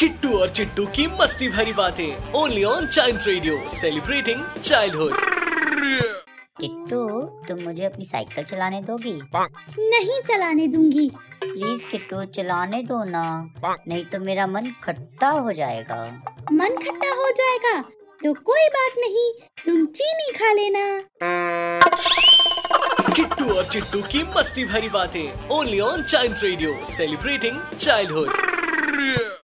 किट्टू और चिट्टू की मस्ती भरी बातें। Only on child radio celebrating childhood Kittu तुम मुझे अपनी साइकिल चलाने दोगी? नहीं चलाने दूँगी। प्लीज़ किट्टू चलाने दो ना। नहीं तो मेरा मन खट्टा हो जाएगा। मन खट्टा हो जाएगा? तो कोई बात नहीं तुम चीनी खा लेना। किट्टू और चिट्टू की मस्ती भरी बातें। Only on child radio celebrating childhood